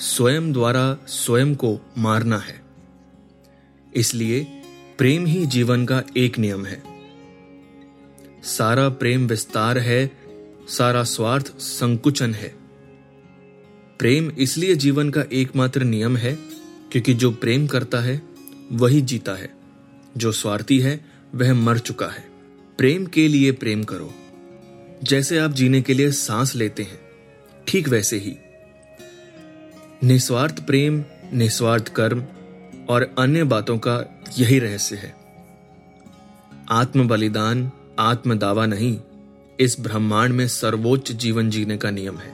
स्वयं द्वारा स्वयं को मारना है। इसलिए प्रेम ही जीवन का एक नियम है। सारा प्रेम विस्तार है, सारा स्वार्थ संकुचन है। प्रेम इसलिए जीवन का एकमात्र नियम है, क्योंकि जो प्रेम करता है, वही जीता है। जो स्वार्थी है, वह मर चुका है। प्रेम के लिए प्रेम करो। जैसे आप जीने के लिए सांस लेते हैं, ठीक वैसे ही। निस्वार्थ प्रेम, निस्वार्थ कर्म और अन्य बातों का यही रहस्य है। आत्म बलिदान, आत्म दावा नहीं, इस ब्रह्मांड में सर्वोच्च जीवन जीने का नियम है।